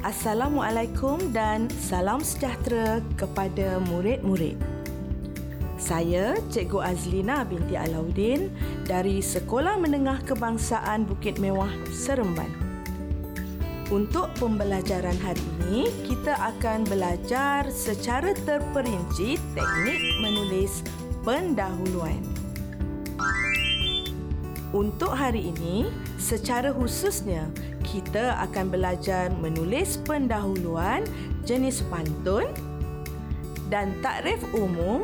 Assalamualaikum dan salam sejahtera kepada murid-murid. Saya Cikgu Azlina binti Alauddin dari Sekolah Menengah Kebangsaan Bukit Mewah Seremban. Untuk pembelajaran hari ini, kita akan belajar secara terperinci teknik menulis pendahuluan. Untuk hari ini, secara khususnya kita akan belajar menulis pendahuluan jenis pantun dan takrif umum.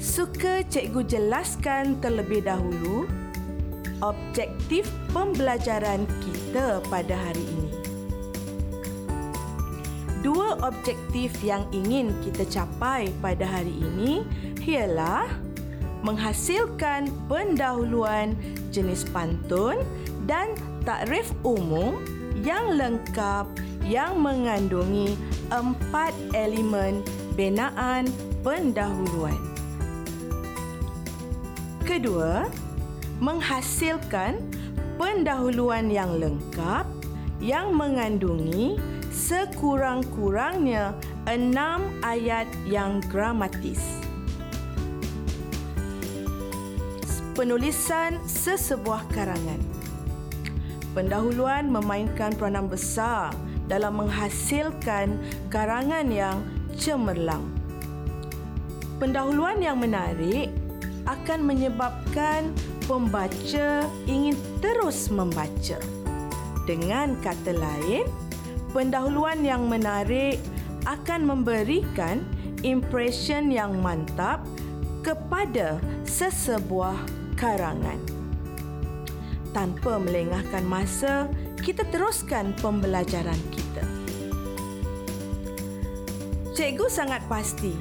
Suka cikgu jelaskan terlebih dahulu objektif pembelajaran kita pada hari ini. Dua objektif yang ingin kita capai pada hari ini ialah menghasilkan pendahuluan jenis pantun dan takrif umum yang lengkap yang mengandungi empat elemen binaan pendahuluan. Kedua, menghasilkan pendahuluan yang lengkap yang mengandungi sekurang-kurangnya enam ayat yang gramatis. Penulisan sesebuah karangan pendahuluan memainkan peranan besar dalam menghasilkan karangan yang cemerlang. Pendahuluan yang menarik akan menyebabkan pembaca ingin terus membaca. Dengan kata lain, pendahuluan yang menarik akan memberikan impression yang mantap kepada sesebuah karangan tanpa melengahkan masa, kita teruskan pembelajaran kita. Cikgu sangat pasti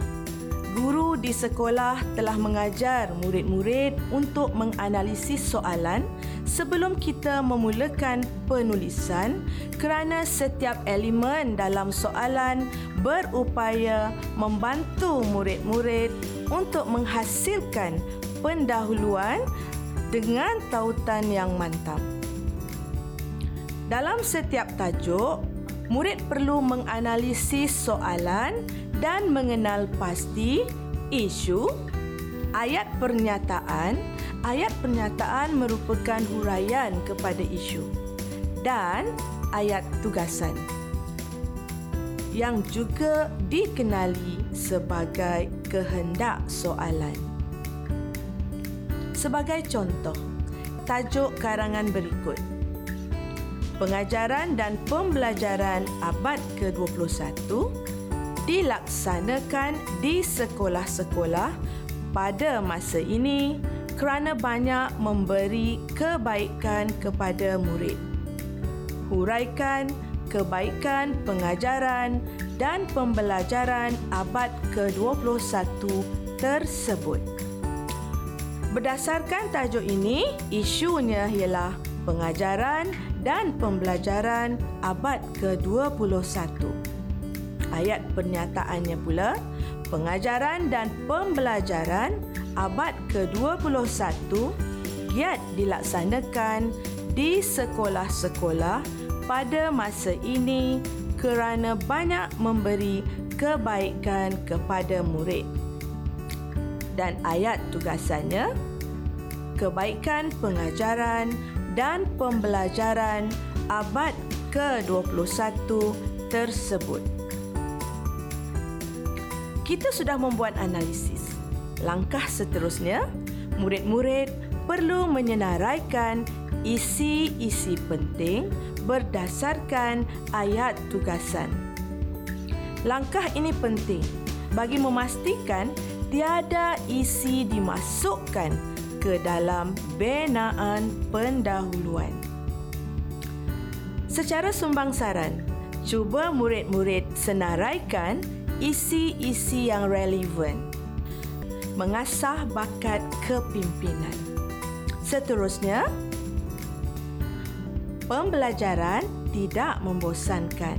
guru di sekolah telah mengajar murid-murid untuk menganalisis soalan sebelum kita memulakan penulisan kerana setiap elemen dalam soalan berupaya membantu murid-murid untuk menghasilkan pendahuluan dengan tautan yang mantap. Dalam setiap tajuk, murid perlu menganalisis soalan dan mengenal pasti isu, ayat pernyataan. Ayat pernyataan merupakan huraian kepada isu dan ayat tugasan yang juga dikenali sebagai kehendak soalan. Sebagai contoh, tajuk karangan berikut. Pengajaran dan pembelajaran abad ke-21 dilaksanakan di sekolah-sekolah pada masa ini kerana banyak memberi kebaikan kepada murid. Huraikan kebaikan pengajaran dan pembelajaran abad ke-21 tersebut. Berdasarkan tajuk ini, isunya ialah pengajaran dan pembelajaran abad ke-21. Ayat pernyataannya pula, pengajaran dan pembelajaran abad ke-21 giat dilaksanakan di sekolah-sekolah pada masa ini kerana banyak memberi kebaikan kepada murid dan ayat tugasannya kebaikan pengajaran dan pembelajaran abad ke-21 tersebut. Kita sudah membuat analisis. Langkah seterusnya, murid-murid perlu menyenaraikan isi-isi penting berdasarkan ayat tugasan. Langkah ini penting bagi memastikan tiada isi dimasukkan ke dalam benaan pendahuluan. Secara sumbangsaran, cuba murid-murid senaraikan isi-isi yang relevan. Mengasah bakat kepimpinan. Seterusnya, pembelajaran tidak membosankan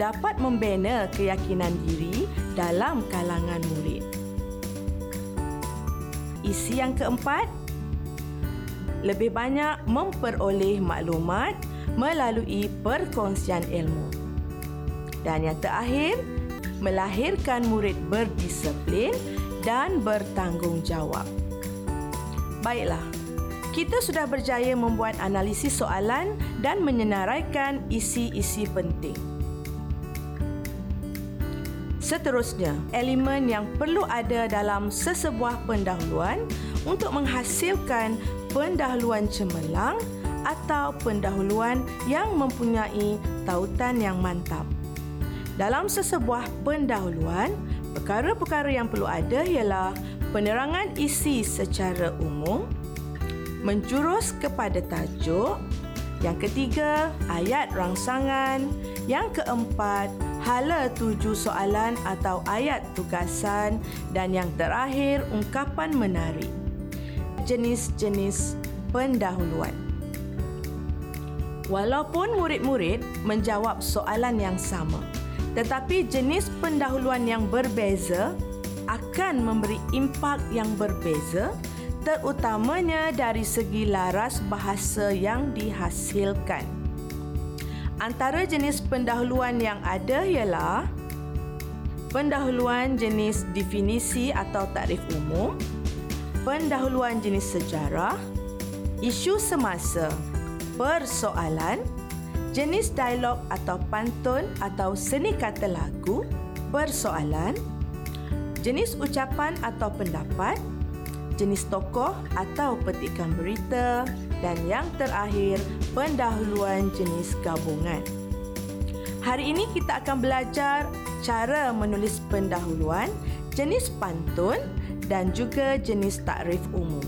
dapat membina keyakinan diri dalam kalangan murid. Isi yang keempat, lebih banyak memperoleh maklumat melalui perkongsian ilmu. Dan yang terakhir, melahirkan murid berdisiplin dan bertanggungjawab. Baiklah, kita sudah berjaya membuat analisis soalan dan menyenaraikan isi-isi penting. Seterusnya, elemen yang perlu ada dalam sesebuah pendahuluan untuk menghasilkan pendahuluan cemerlang atau pendahuluan yang mempunyai tautan yang mantap. Dalam sesebuah pendahuluan, perkara-perkara yang perlu ada ialah penerangan isi secara umum, menjurus kepada tajuk. Yang ketiga, ayat rangsangan. Yang keempat, hala tuju soalan atau ayat tugasan. Dan yang terakhir, ungkapan menarik. Jenis-jenis pendahuluan. Walaupun murid-murid menjawab soalan yang sama, tetapi jenis pendahuluan yang berbeza akan memberi impak yang berbeza terutamanya dari segi laras bahasa yang dihasilkan. Antara jenis pendahuluan yang ada ialah pendahuluan jenis definisi atau takrif umum, pendahuluan jenis sejarah, isu semasa, persoalan, jenis dialog atau pantun atau seni kata lagu, persoalan, jenis ucapan atau pendapat, jenis tokoh atau petikan berita dan yang terakhir pendahuluan jenis gabungan. Hari ini kita akan belajar cara menulis pendahuluan, jenis pantun dan juga jenis takrif umum.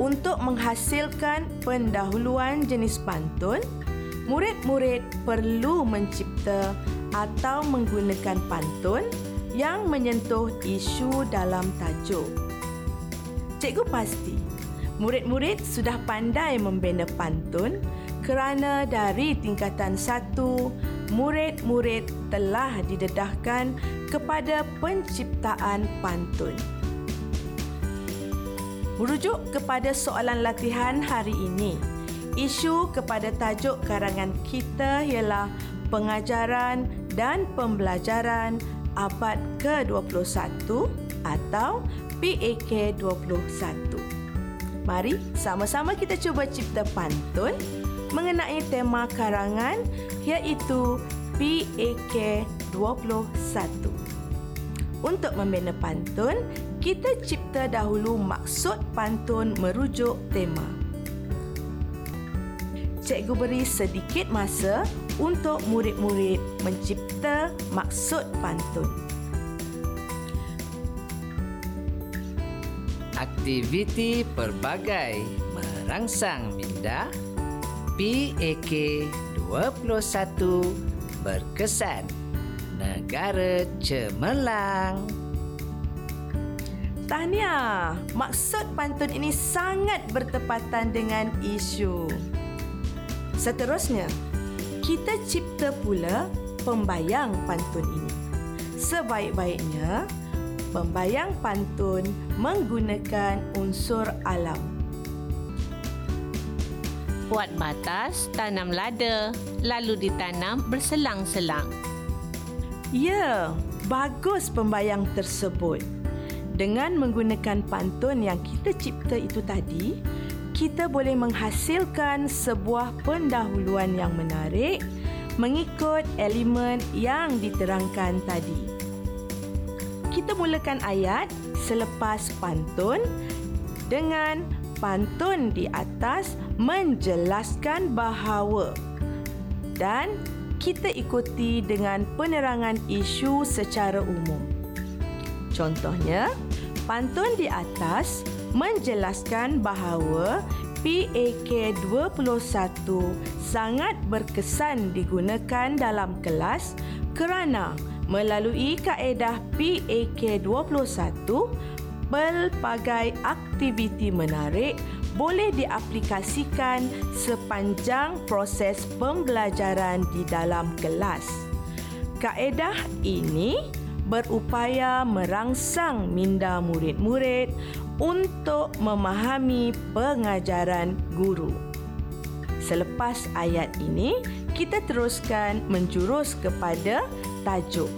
Untuk menghasilkan pendahuluan jenis pantun, murid-murid perlu mencipta atau menggunakan pantun yang menyentuh isu dalam tajuk. Cikgu pasti murid-murid sudah pandai membina pantun kerana dari tingkatan satu, murid-murid telah didedahkan kepada penciptaan pantun. Merujuk kepada soalan latihan hari ini, isu kepada tajuk karangan kita ialah pengajaran dan pembelajaran abad ke-21 atau PAK 21. Mari sama-sama kita cuba cipta pantun mengenai tema karangan iaitu PAK 21. Untuk membina pantun, kita cipta dahulu maksud pantun merujuk tema. Cikgu beri sedikit masa untuk murid-murid mencipta maksud pantun. Aktiviti pelbagai merangsang minda PAK 21 berkesan negara cemerlang. Tahniah, maksud pantun ini sangat bertepatan dengan isu. Seterusnya, kita cipta pula pembayang pantun ini. Sebaik-baiknya, pembayang pantun menggunakan unsur alam. Buat batas, tanam lada, lalu ditanam berselang-selang. Ya, bagus pembayang tersebut. Dengan menggunakan pantun yang kita cipta itu tadi, kita boleh menghasilkan sebuah pendahuluan yang menarik mengikut elemen yang diterangkan tadi kita mulakan ayat selepas pantun dengan pantun di atas menjelaskan bahawa dan kita ikuti dengan penerangan isu secara umum. Contohnya, pantun di atas menjelaskan bahawa PAK 21 sangat berkesan digunakan dalam kelas kerana melalui kaedah PAK 21 pelbagai aktiviti menarik boleh diaplikasikan sepanjang proses pembelajaran di dalam kelas. Kaedah ini berupaya merangsang minda murid-murid untuk memahami pengajaran guru. Selepas ayat ini, kita teruskan menjurus kepada tajuk.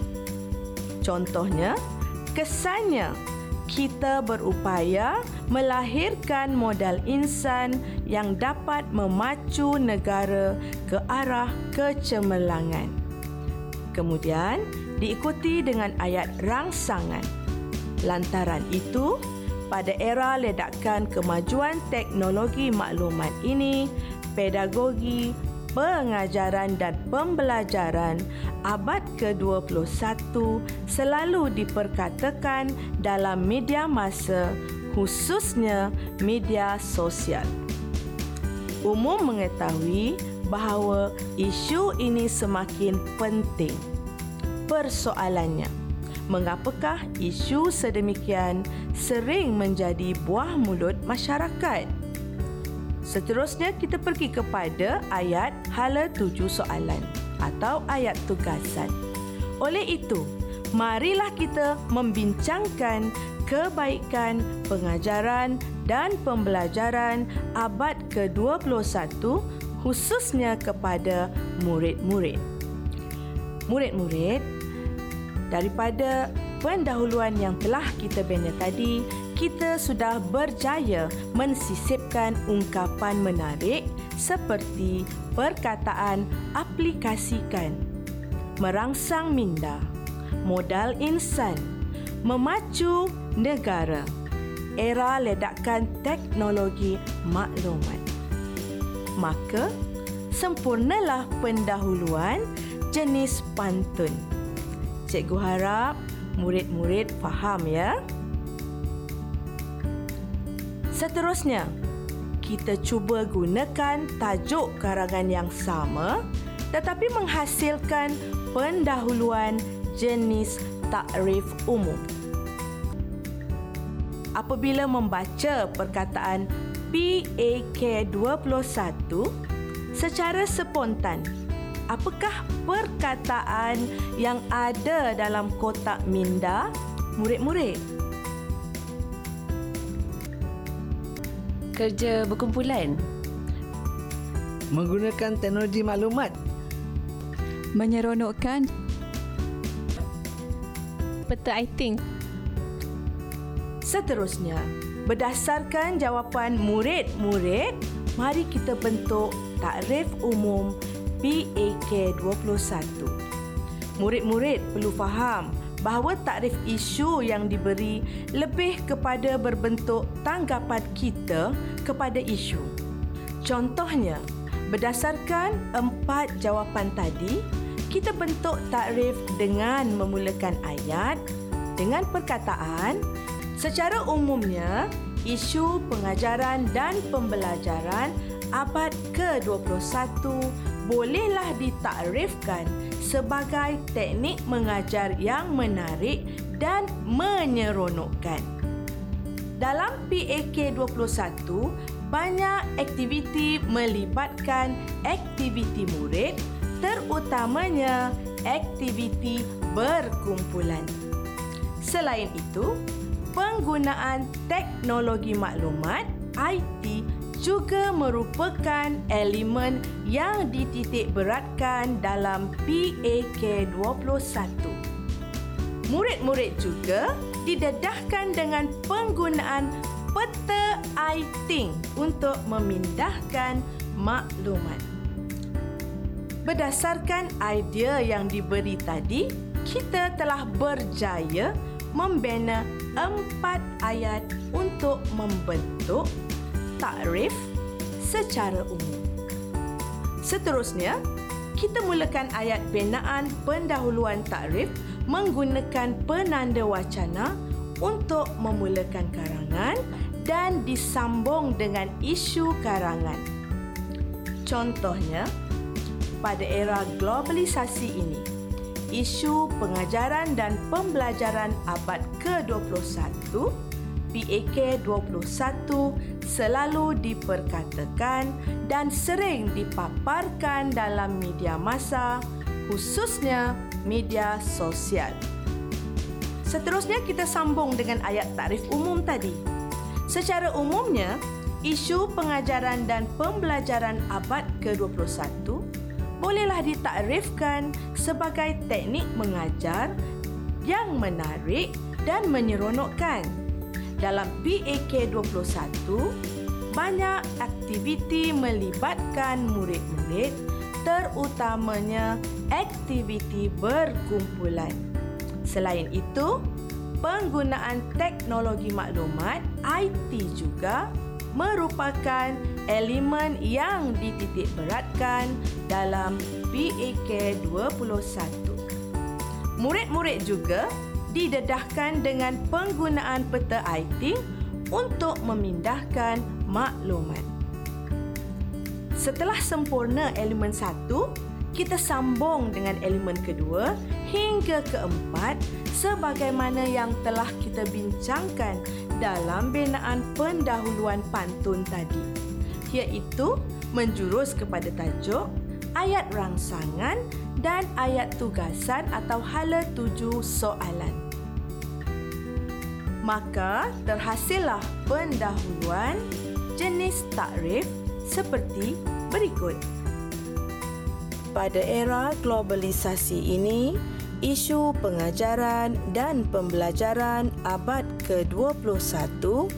Contohnya, kesannya kita berupaya melahirkan modal insan yang dapat memacu negara ke arah kecemerlangan. Kemudian diikuti dengan ayat rangsangan. Lantaran itu, pada era ledakan kemajuan teknologi maklumat ini, pedagogi, pengajaran dan pembelajaran abad ke-21 selalu diperkatakan dalam media masa khususnya media sosial. Umum mengetahui bahawa isu ini semakin penting. Persoalannya, mengapakah isu sedemikian sering menjadi buah mulut masyarakat? Seterusnya kita pergi kepada ayat hala tujuh soalan atau ayat tugasan. Oleh itu, marilah kita membincangkan kebaikan pengajaran dan pembelajaran abad ke-21 khususnya kepada murid-murid. Murid-murid, daripada pendahuluan yang telah kita bina tadi, kita sudah berjaya mensisipkan ungkapan menarik seperti perkataan aplikasikan, merangsang minda, modal insan, memacu negara, era ledakan teknologi maklumat. Maka, sempurnalah pendahuluan jenis pantun. Cikgu harap murid-murid faham ya. Seterusnya, kita cuba gunakan tajuk karangan yang sama tetapi menghasilkan pendahuluan jenis takrif umum. Apabila membaca perkataan PAK21 secara spontan, apakah perkataan yang ada dalam kotak minda murid-murid? Kerja berkumpulan. Menggunakan teknologi maklumat. Menyeronokkan. Betul, I think. Seterusnya, berdasarkan jawapan murid-murid, mari kita bentuk takrif umum PAK21. Murid-murid perlu faham bahawa takrif isu yang diberi lebih kepada berbentuk tanggapan kita kepada isu. Contohnya, berdasarkan empat jawapan tadi, kita bentuk takrif dengan memulakan ayat dengan perkataan secara umumnya isu pengajaran dan pembelajaran abad ke-21 bolehlah ditakrifkan sebagai teknik mengajar yang menarik dan menyeronokkan. Dalam PAK 21, banyak aktiviti melibatkan aktiviti murid terutamanya aktiviti berkumpulan. Selain itu, penggunaan teknologi maklumat IT juga merupakan elemen yang dititik beratkan dalam PAK 21. Murid-murid juga didedahkan dengan penggunaan peta I-Think untuk memindahkan maklumat. Berdasarkan idea yang diberi tadi, kita telah berjaya membina empat ayat untuk membentuk takrif secara umum. Seterusnya, kita mulakan ayat binaan pendahuluan takrif menggunakan penanda wacana untuk memulakan karangan dan disambung dengan isu karangan. Contohnya, pada era globalisasi ini, isu pengajaran dan pembelajaran abad ke-21 PAK 21 selalu diperkatakan dan sering dipaparkan dalam media masa khususnya media sosial. Seterusnya kita sambung dengan ayat tarif umum tadi. Secara umumnya, isu pengajaran dan pembelajaran abad ke-21 bolehlah ditakrifkan sebagai teknik mengajar yang menarik dan menyeronokkan. Dalam PAK 21, banyak aktiviti melibatkan murid-murid terutamanya aktiviti berkumpulan. Selain itu, penggunaan teknologi maklumat IT juga merupakan elemen yang dititik beratkan dalam PAK 21. Murid-murid juga didedahkan dengan penggunaan peta IT untuk memindahkan maklumat. Setelah sempurna elemen satu, kita sambung dengan elemen kedua hingga keempat sebagaimana yang telah kita bincangkan dalam binaan pendahuluan pantun tadi iaitu menjurus kepada tajuk, ayat rangsangan dan ayat tugasan atau hala tuju soalan. Maka terhasillah pendahuluan jenis takrif seperti berikut. Pada era globalisasi ini, isu pengajaran dan pembelajaran abad ke-21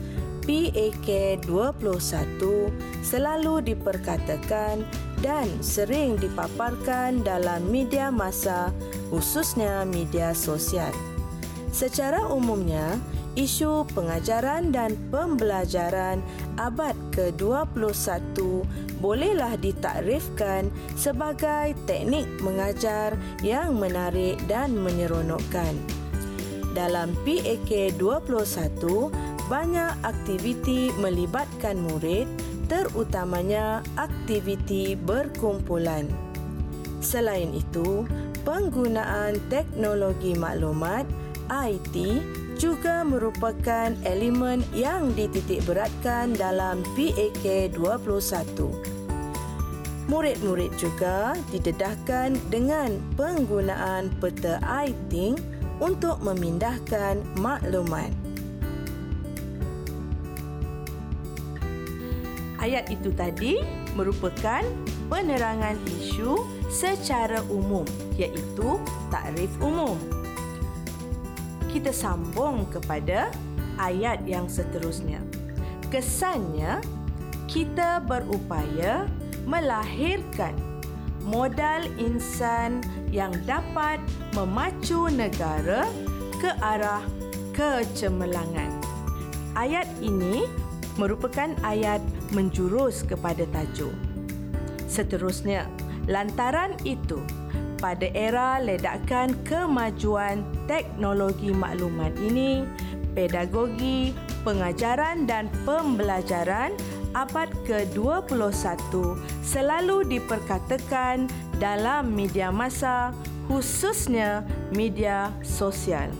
PAK 21 selalu diperkatakan dan sering dipaparkan dalam media masa khususnya media sosial. Secara umumnya, isu pengajaran dan pembelajaran abad ke-21 bolehlah ditakrifkan sebagai teknik mengajar yang menarik dan menyeronokkan. Dalam PAK 21, banyak aktiviti melibatkan murid terutamanya aktiviti berkumpulan. Selain itu, penggunaan teknologi maklumat IT juga merupakan elemen yang dititik beratkan dalam PAK 21. Murid-murid juga didedahkan dengan penggunaan peta IT untuk memindahkan maklumat. Ayat itu tadi merupakan penerangan isu secara umum iaitu takrif umum kita sambung kepada ayat yang seterusnya. Kesannya, kita berupaya melahirkan modal insan yang dapat memacu negara ke arah kecemerlangan. Ayat ini merupakan ayat menjurus kepada tajuk. Seterusnya, lantaran itu, pada era ledakan kemajuan teknologi maklumat ini, pedagogi, pengajaran dan pembelajaran abad ke-21 selalu diperkatakan dalam media masa khususnya media sosial.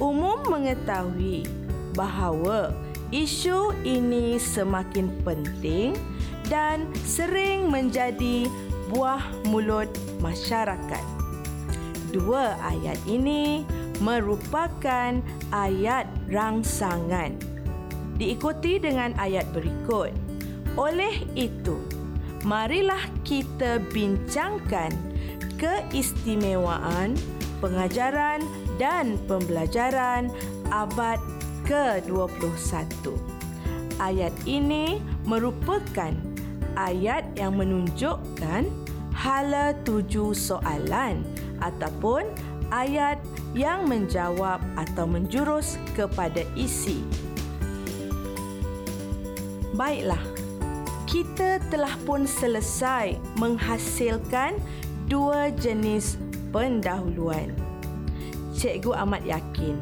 Umum mengetahui bahawa isu ini semakin penting dan sering menjadi buah mulut masyarakat. Dua ayat ini merupakan ayat rangsangan. Diikuti dengan ayat berikut. Oleh itu, marilah kita bincangkan keistimewaan pengajaran dan pembelajaran abad ke-21. Ayat ini merupakan ayat yang menunjukkan hala tuju soalan ataupun ayat yang menjawab atau menjurus kepada isi. Baiklah, kita telah pun selesai menghasilkan dua jenis pendahuluan. Cikgu amat yakin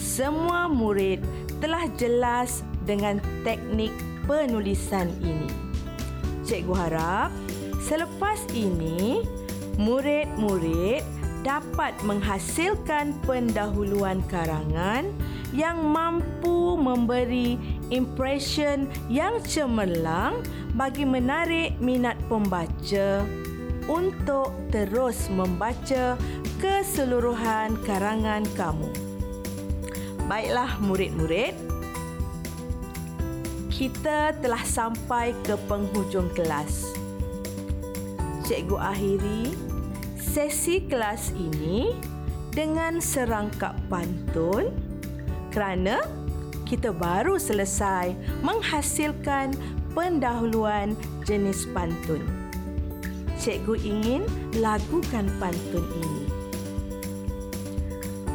semua murid telah jelas dengan teknik penulisan ini. Cikgu harap selepas ini murid-murid dapat menghasilkan pendahuluan karangan yang mampu memberi impression yang cemerlang bagi menarik minat pembaca untuk terus membaca keseluruhan karangan kamu. Baiklah murid-murid, kita telah sampai ke penghujung kelas. Cikgu akhiri sesi kelas ini dengan serangkap pantun kerana kita baru selesai menghasilkan pendahuluan jenis pantun. Cikgu ingin lagukan pantun ini.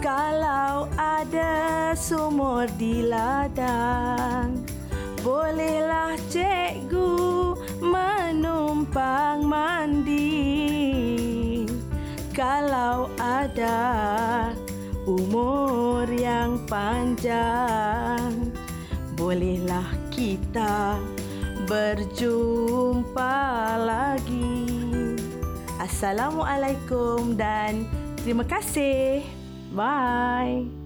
Kalau ada sumur di ladang, bolehlah cikgu menumpang mandi. Kalau ada umur yang panjang, bolehlah kita berjumpa lagi. Assalamualaikum dan terima kasih. Bye.